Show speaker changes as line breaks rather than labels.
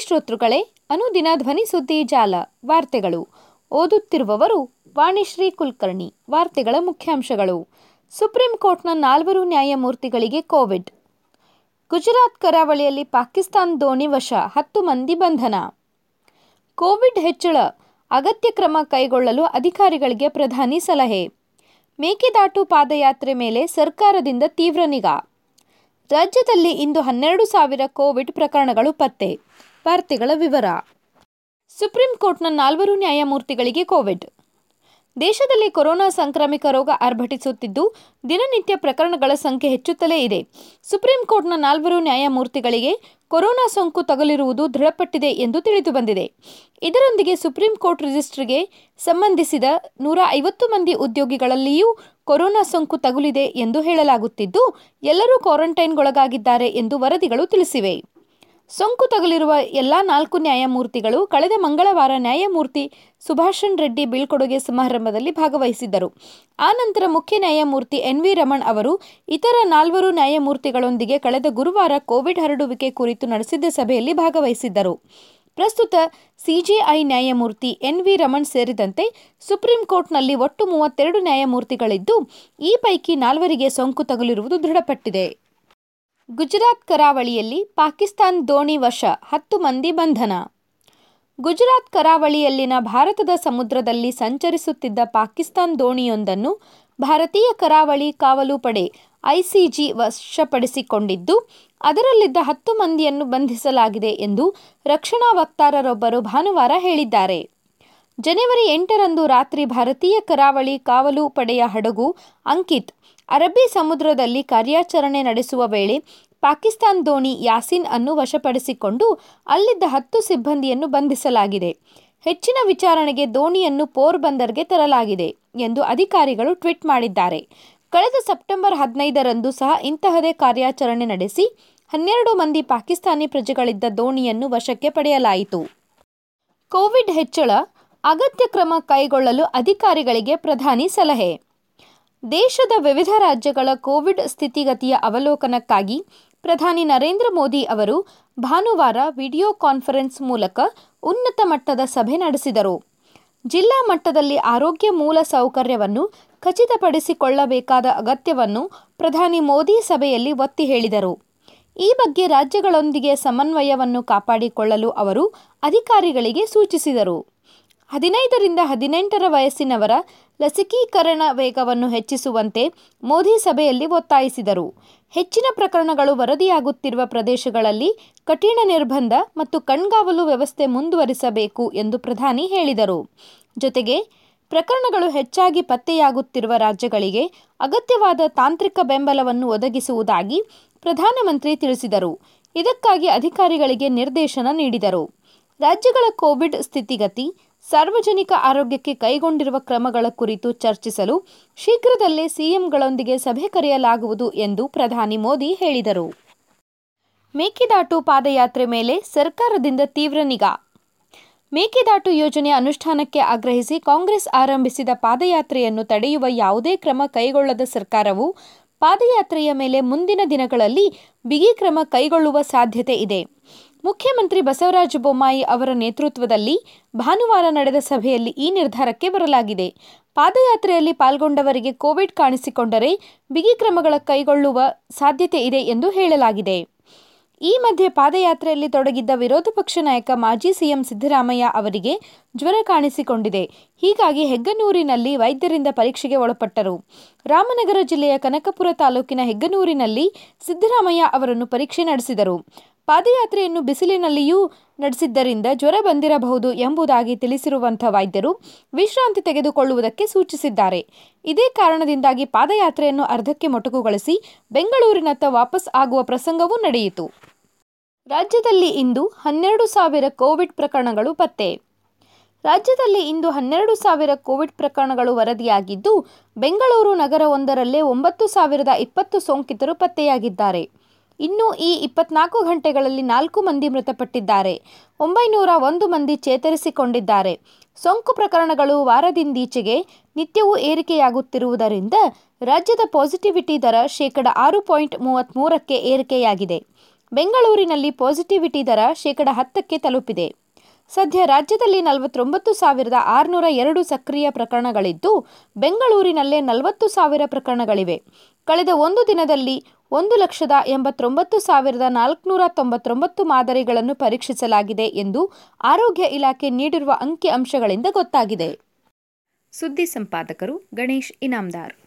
ಶ್ರೋತೃಗಳೇ, ಅನುದಿನ ಧ್ವನಿ ಸುದ್ದಿ ಜಾಲ, ವಾರ್ತೆಗಳು. ಓದುತ್ತಿರುವವರು ವಾಣಿಶ್ರೀ ಕುಲಕರ್ಣಿ, ವಾರ್ತೆಗಳ ಮುಖ್ಯಾಂಶಗಳು. ಸುಪ್ರೀಂ ಕೋರ್ಟ್ನ ನಾಲ್ವರು ನ್ಯಾಯಮೂರ್ತಿಗಳಿಗೆ ಕೋವಿಡ್. ಗುಜರಾತ್ ಕರಾವಳಿಯಲ್ಲಿ ಪಾಕಿಸ್ತಾನ್ ದೋಣಿ ವಶ, ಹತ್ತು ಮಂದಿ ಬಂಧನ. ಕೋವಿಡ್ ಹೆಚ್ಚಳ, ಅಗತ್ಯ ಕ್ರಮ ಕೈಗೊಳ್ಳಲು ಅಧಿಕಾರಿಗಳಿಗೆ ಪ್ರಧಾನಿ ಸಲಹೆ. ಮೇಕೆದಾಟು ಪಾದಯಾತ್ರೆ ಮೇಲೆ ಸರ್ಕಾರದಿಂದ ತೀವ್ರ ನಿಗಾ. ರಾಜ್ಯದಲ್ಲಿ ಇಂದು ಹನ್ನೆರಡು ಸಾವಿರ ಕೋವಿಡ್ ಪ್ರಕರಣಗಳು ಪತ್ತೆ. ವಾರ್ತೆಗಳ ವಿವರ. ಸುಪ್ರೀಂ ಕೋರ್ಟ್ನ ನಾಲ್ವರು ನ್ಯಾಯಮೂರ್ತಿಗಳಿಗೆ ಕೋವಿಡ್. ದೇಶದಲ್ಲಿ ಕೊರೋನಾ ಸಾಂಕ್ರಾಮಿಕ ರೋಗ ಆರ್ಭಟಿಸುತ್ತಿದ್ದು, ದಿನನಿತ್ಯ ಪ್ರಕರಣಗಳ ಸಂಖ್ಯೆ ಹೆಚ್ಚುತ್ತಲೇ ಇದೆ. ಸುಪ್ರೀಂ ಕೋರ್ಟ್ನ ನಾಲ್ವರು ನ್ಯಾಯಮೂರ್ತಿಗಳಿಗೆ ಕೊರೋನಾ ಸೋಂಕು ತಗುಲಿರುವುದು ದೃಢಪಟ್ಟಿದೆ ಎಂದು ತಿಳಿದುಬಂದಿದೆ ಇದರೊಂದಿಗೆ ಸುಪ್ರೀಂ ಕೋರ್ಟ್ ರಿಜಿಸ್ಟ್ರಿಗೆ ಸಂಬಂಧಿಸಿದ ನೂರ ಐವತ್ತು ಮಂದಿ ಉದ್ಯೋಗಿಗಳಲ್ಲಿಯೂ ಕೊರೋನಾ ಸೋಂಕು ತಗುಲಿದೆ ಎಂದು ಹೇಳಲಾಗುತ್ತಿದ್ದು, ಎಲ್ಲರೂ ಕ್ವಾರಂಟೈನ್ಗೊಳಗಾಗಿದ್ದಾರೆ ಎಂದು ವರದಿಗಳು ತಿಳಿಸಿವೆ. ಸೋಂಕು ತಗುಲಿರುವ ಎಲ್ಲ ನಾಲ್ಕು ನ್ಯಾಯಮೂರ್ತಿಗಳು ಕಳೆದ ಮಂಗಳವಾರ ನ್ಯಾಯಮೂರ್ತಿ ಸುಭಾಷಣ್ ರೆಡ್ಡಿ ಬೀಳ್ಕೊಡುಗೆ ಸಮಾರಂಭದಲ್ಲಿ ಭಾಗವಹಿಸಿದ್ದರು. ಆ ನಂತರ ಮುಖ್ಯ ನ್ಯಾಯಮೂರ್ತಿ ಎನ್ ವಿ ರಮಣ್ ಅವರು ಇತರ ನಾಲ್ವರು ನ್ಯಾಯಮೂರ್ತಿಗಳೊಂದಿಗೆ ಕಳೆದ ಗುರುವಾರ ಕೋವಿಡ್ ಹರಡುವಿಕೆ ಕುರಿತು ನಡೆಸಿದ್ದ ಸಭೆಯಲ್ಲಿ ಭಾಗವಹಿಸಿದ್ದರು. ಪ್ರಸ್ತುತ ಸಿಜೆಐ ನ್ಯಾಯಮೂರ್ತಿ ಎನ್ ವಿ ರಮಣ್ ಸೇರಿದಂತೆ ಸುಪ್ರೀಂ ಕೋರ್ಟ್ನಲ್ಲಿ ಒಟ್ಟು ಮೂವತ್ತೆರಡು ನ್ಯಾಯಮೂರ್ತಿಗಳಿದ್ದು, ಈ ಪೈಕಿ ನಾಲ್ವರಿಗೆ ಸೋಂಕು ತಗುಲಿರುವುದು ದೃಢಪಟ್ಟಿದೆ. ಗುಜರಾತ್ ಕರಾವಳಿಯಲ್ಲಿ ಪಾಕಿಸ್ತಾನ್ ದೋಣಿ ವಶ, ಹತ್ತು ಮಂದಿ ಬಂಧನ. ಗುಜರಾತ್ ಕರಾವಳಿಯಲ್ಲಿನ ಭಾರತದ ಸಮುದ್ರದಲ್ಲಿ ಸಂಚರಿಸುತ್ತಿದ್ದ ಪಾಕಿಸ್ತಾನ್ ದೋಣಿಯೊಂದನ್ನು ಭಾರತೀಯ ಕರಾವಳಿ ಕಾವಲು ಪಡೆ ಐಸಿಜಿ ವಶಪಡಿಸಿಕೊಂಡಿದ್ದು, ಅದರಲ್ಲಿದ್ದ ಹತ್ತು ಮಂದಿಯನ್ನು ಬಂಧಿಸಲಾಗಿದೆ ಎಂದು ರಕ್ಷಣಾ ವಕ್ತಾರರೊಬ್ಬರು ಭಾನುವಾರ ಹೇಳಿದ್ದಾರೆ. ಜನವರಿ ಎಂಟರಂದು ರಾತ್ರಿ ಭಾರತೀಯ ಕರಾವಳಿ ಕಾವಲು ಪಡೆಯ ಹಡಗು ಅಂಕಿತ್ ಅರಬ್ಬಿ ಸಮುದ್ರದಲ್ಲಿ ಕಾರ್ಯಾಚರಣೆ ನಡೆಸುವ ವೇಳೆ ಪಾಕಿಸ್ತಾನ್ ದೋಣಿ ಯಾಸಿನ್ ಅನ್ನು ವಶಪಡಿಸಿಕೊಂಡು ಅಲ್ಲಿದ್ದ ಹತ್ತು ಸಿಬ್ಬಂದಿಯನ್ನು ಬಂಧಿಸಲಾಗಿದೆ. ಹೆಚ್ಚಿನ ವಿಚಾರಣೆಗೆ ದೋಣಿಯನ್ನು ಪೋರ್ಬಂದರ್ಗೆ ತರಲಾಗಿದೆ ಎಂದು ಅಧಿಕಾರಿಗಳು ಟ್ವೀಟ್ ಮಾಡಿದ್ದಾರೆ. ಕಳೆದ ಸೆಪ್ಟೆಂಬರ್ ಹದಿನೈದರಂದು ಸಹ ಇಂತಹದೇ ಕಾರ್ಯಾಚರಣೆ ನಡೆಸಿ ಹನ್ನೆರಡು ಮಂದಿ ಪಾಕಿಸ್ತಾನಿ ಪ್ರಜೆಗಳಿದ್ದ ದೋಣಿಯನ್ನು ವಶಕ್ಕೆ ಪಡೆಯಲಾಯಿತು. ಕೋವಿಡ್ ಹೆಚ್ಚಳ ಅಗತ್ಯ ಕ್ರಮ ಕೈಗೊಳ್ಳಲು ಅಧಿಕಾರಿಗಳಿಗೆ ಪ್ರಧಾನಿ ಸಲಹೆ. ದೇಶದ ವಿವಿಧ ರಾಜ್ಯಗಳ ಕೋವಿಡ್ ಸ್ಥಿತಿಗತಿಯ ಅವಲೋಕನಕ್ಕಾಗಿ ಪ್ರಧಾನಿ ನರೇಂದ್ರ ಮೋದಿ ಅವರು ಭಾನುವಾರ ವಿಡಿಯೋ ಕಾನ್ಫರೆನ್ಸ್ ಮೂಲಕ ಉನ್ನತ ಮಟ್ಟದ ಸಭೆ ನಡೆಸಿದರು. ಜಿಲ್ಲಾ ಮಟ್ಟದಲ್ಲಿ ಆರೋಗ್ಯ ಮೂಲ ಸೌಕರ್ಯವನ್ನು ಖಚಿತಪಡಿಸಿಕೊಳ್ಳಬೇಕಾದ ಅಗತ್ಯವನ್ನು ಪ್ರಧಾನಿ ಮೋದಿ ಸಭೆಯಲ್ಲಿ ಒತ್ತಿ ಹೇಳಿದರು. ಈ ಬಗ್ಗೆ ರಾಜ್ಯಗಳೊಂದಿಗೆ ಸಮನ್ವಯವನ್ನು ಕಾಪಾಡಿಕೊಳ್ಳಲು ಅವರು ಅಧಿಕಾರಿಗಳಿಗೆ ಸೂಚಿಸಿದರು. ಹದಿನೈದರಿಂದ ಹದಿನೆಂಟರ ವಯಸ್ಸಿನವರ ಲಸಿಕೀಕರಣ ವೇಗವನ್ನು ಹೆಚ್ಚಿಸುವಂತೆ ಮೋದಿ ಸಭೆಯಲ್ಲಿ ಒತ್ತಾಯಿಸಿದರು. ಹೆಚ್ಚಿನ ಪ್ರಕರಣಗಳು ವರದಿಯಾಗುತ್ತಿರುವ ಪ್ರದೇಶಗಳಲ್ಲಿ ಕಠಿಣ ನಿರ್ಬಂಧ ಮತ್ತು ಕಣ್ಗಾವಲು ವ್ಯವಸ್ಥೆ ಮುಂದುವರಿಸಬೇಕು ಎಂದು ಪ್ರಧಾನಿ ಹೇಳಿದರು. ಜೊತೆಗೆ, ಪ್ರಕರಣಗಳು ಹೆಚ್ಚಾಗಿ ಪತ್ತೆಯಾಗುತ್ತಿರುವ ರಾಜ್ಯಗಳಿಗೆ ಅಗತ್ಯವಾದ ತಾಂತ್ರಿಕ ಬೆಂಬಲವನ್ನು ಒದಗಿಸುವುದಾಗಿ ಪ್ರಧಾನಮಂತ್ರಿ ತಿಳಿಸಿದರು. ಇದಕ್ಕಾಗಿ ಅಧಿಕಾರಿಗಳಿಗೆ ನಿರ್ದೇಶನ ನೀಡಿದರು. ರಾಜ್ಯಗಳ ಕೋವಿಡ್ ಸ್ಥಿತಿಗತಿ ಸಾರ್ವಜನಿಕ ಆರೋಗ್ಯಕ್ಕೆ ಕೈಗೊಂಡಿರುವ ಕ್ರಮಗಳ ಕುರಿತು ಚರ್ಚಿಸಲು ಶೀಘ್ರದಲ್ಲೇ ಸಿಎಂಗಳೊಂದಿಗೆ ಸಭೆ ಕರೆಯಲಾಗುವುದು ಎಂದು ಪ್ರಧಾನಿ ಮೋದಿ ಹೇಳಿದರು. ಮೇಕೆದಾಟು ಪಾದಯಾತ್ರೆ ಮೇಲೆ ಸರ್ಕಾರದಿಂದ ತೀವ್ರ ನಿಗಾ. ಮೇಕೆದಾಟು ಯೋಜನೆ ಅನುಷ್ಠಾನಕ್ಕೆ ಆಗ್ರಹಿಸಿ ಕಾಂಗ್ರೆಸ್ ಆರಂಭಿಸಿದ ಪಾದಯಾತ್ರೆಯನ್ನು ತಡೆಯುವ ಯಾವುದೇ ಕ್ರಮ ಕೈಗೊಳ್ಳದ ಸರ್ಕಾರವು ಪಾದಯಾತ್ರೆಯ ಮೇಲೆ ಮುಂದಿನ ದಿನಗಳಲ್ಲಿ ಬಿಗಿ ಕ್ರಮ ಕೈಗೊಳ್ಳುವ ಸಾಧ್ಯತೆ ಇದೆ. ಮುಖ್ಯಮಂತ್ರಿ ಬಸವರಾಜ ಬೊಮ್ಮಾಯಿ ಅವರ ನೇತೃತ್ವದಲ್ಲಿ ಭಾನುವಾರ ನಡೆದ ಸಭೆಯಲ್ಲಿ ಈ ನಿರ್ಧಾರಕ್ಕೆ ಬರಲಾಗಿದೆ. ಪಾದಯಾತ್ರೆಯಲ್ಲಿ ಪಾಲ್ಗೊಂಡವರಿಗೆ ಕೋವಿಡ್ ಕಾಣಿಸಿಕೊಂಡರೆ ಬಿಗಿ ಕ್ರಮಗಳ ಕೈಗೊಳ್ಳುವ ಸಾಧ್ಯತೆ ಇದೆ ಎಂದು ಹೇಳಲಾಗಿದೆ. ಈ ಮಧ್ಯೆ ಪಾದಯಾತ್ರೆಯಲ್ಲಿ ತೊಡಗಿದ್ದ ವಿರೋಧ ಪಕ್ಷ ನಾಯಕ ಮಾಜಿ ಸಿಎಂ ಸಿದ್ದರಾಮಯ್ಯ ಅವರಿಗೆ ಜ್ವರ ಕಾಣಿಸಿಕೊಂಡಿದೆ. ಹೀಗಾಗಿ ಹೆಗ್ಗನೂರಿನಲ್ಲಿ ವೈದ್ಯರಿಂದ ಪರೀಕ್ಷೆಗೆ ಒಳಪಟ್ಟರು. ರಾಮನಗರ ಜಿಲ್ಲೆಯ ಕನಕಪುರ ತಾಲೂಕಿನ ಹೆಗ್ಗನೂರಿನಲ್ಲಿ ಸಿದ್ದರಾಮಯ್ಯ ಅವರನ್ನು ಪರೀಕ್ಷೆ ನಡೆಸಿದರು. ಪಾದಯಾತ್ರೆಯನ್ನು ಬಿಸಿಲಿನಲ್ಲಿಯೂ ನಡೆಸಿದ್ದರಿಂದ ಜ್ವರ ಬಂದಿರಬಹುದು ಎಂಬುದಾಗಿ ತಿಳಿಸಿರುವಂಥ ವೈದ್ಯರು ವಿಶ್ರಾಂತಿ ತೆಗೆದುಕೊಳ್ಳುವುದಕ್ಕೆ ಸೂಚಿಸಿದ್ದಾರೆ. ಇದೇ ಕಾರಣದಿಂದಾಗಿ ಪಾದಯಾತ್ರೆಯನ್ನು ಅರ್ಧಕ್ಕೆ ಮೊಟಕುಗೊಳಿಸಿ ಬೆಂಗಳೂರಿನತ್ತ ವಾಪಸ್ ಆಗುವ ಪ್ರಸಂಗವೂ ನಡೆಯಿತು. ರಾಜ್ಯದಲ್ಲಿ ಇಂದು ಹನ್ನೆರಡು ಸಾವಿರ ಕೋವಿಡ್ ಪ್ರಕರಣಗಳು ಪತ್ತೆ. ರಾಜ್ಯದಲ್ಲಿ ಇಂದು ಹನ್ನೆರಡು ಸಾವಿರ ಕೋವಿಡ್ ಪ್ರಕರಣಗಳು ವರದಿಯಾಗಿದ್ದು, ಬೆಂಗಳೂರು ನಗರವೊಂದರಲ್ಲೇ ಒಂಬತ್ತು ಸಾವಿರದ ಇಪ್ಪತ್ತು ಸೋಂಕಿತರು ಪತ್ತೆಯಾಗಿದ್ದಾರೆ. ಇನ್ನು ಈ ಇಪ್ಪತ್ನಾಲ್ಕು ಗಂಟೆಗಳಲ್ಲಿ ನಾಲ್ಕು ಮಂದಿ ಮೃತಪಟ್ಟಿದ್ದಾರೆ. ಒಂಬೈನೂರ ಒಂದು ಮಂದಿ ಚೇತರಿಸಿಕೊಂಡಿದ್ದಾರೆ. ಸೋಂಕು ಪ್ರಕರಣಗಳು ವಾರದಿಂದೀಚೆಗೆ ನಿತ್ಯವೂ ಏರಿಕೆಯಾಗುತ್ತಿರುವುದರಿಂದ ರಾಜ್ಯದ ಪಾಸಿಟಿವಿಟಿ ದರ ಶೇಕಡ ಆರು ಪಾಯಿಂಟ್ ಮೂವತ್ತ್ಮೂರಕ್ಕೆ ಏರಿಕೆಯಾಗಿದೆ. ಬೆಂಗಳೂರಿನಲ್ಲಿ ಪಾಸಿಟಿವಿಟಿ ದರ ಶೇಕಡ ಹತ್ತಕ್ಕೆ ತಲುಪಿದೆ. ಸದ್ಯ ರಾಜ್ಯದಲ್ಲಿ ನಲವತ್ತೊಂಬತ್ತು ಸಾವಿರದ ಆರುನೂರ ಎರಡು ಸಕ್ರಿಯ ಪ್ರಕರಣಗಳಿದ್ದು, ಬೆಂಗಳೂರಿನಲ್ಲೇ ನಲವತ್ತು ಸಾವಿರ ಪ್ರಕರಣಗಳಿವೆ. ಕಳೆದ ಒಂದು ದಿನದಲ್ಲಿ ಒಂದು ಲಕ್ಷದ ಎಂಬತ್ತೊಂಬತ್ತು ಸಾವಿರದ ನಾಲ್ಕುನೂರ ತೊಂಬತ್ತೊಂಬತ್ತು ಮಾದರಿಗಳನ್ನು ಪರೀಕ್ಷಿಸಲಾಗಿದೆ ಎಂದು ಆರೋಗ್ಯ ಇಲಾಖೆ ನೀಡಿರುವ ಅಂಕಿ ಅಂಶಗಳಿಂದ ಗೊತ್ತಾಗಿದೆ. ಸುದ್ದಿ ಸಂಪಾದಕರು ಗಣೇಶ್ ಇನಾಮ್ದಾರ್.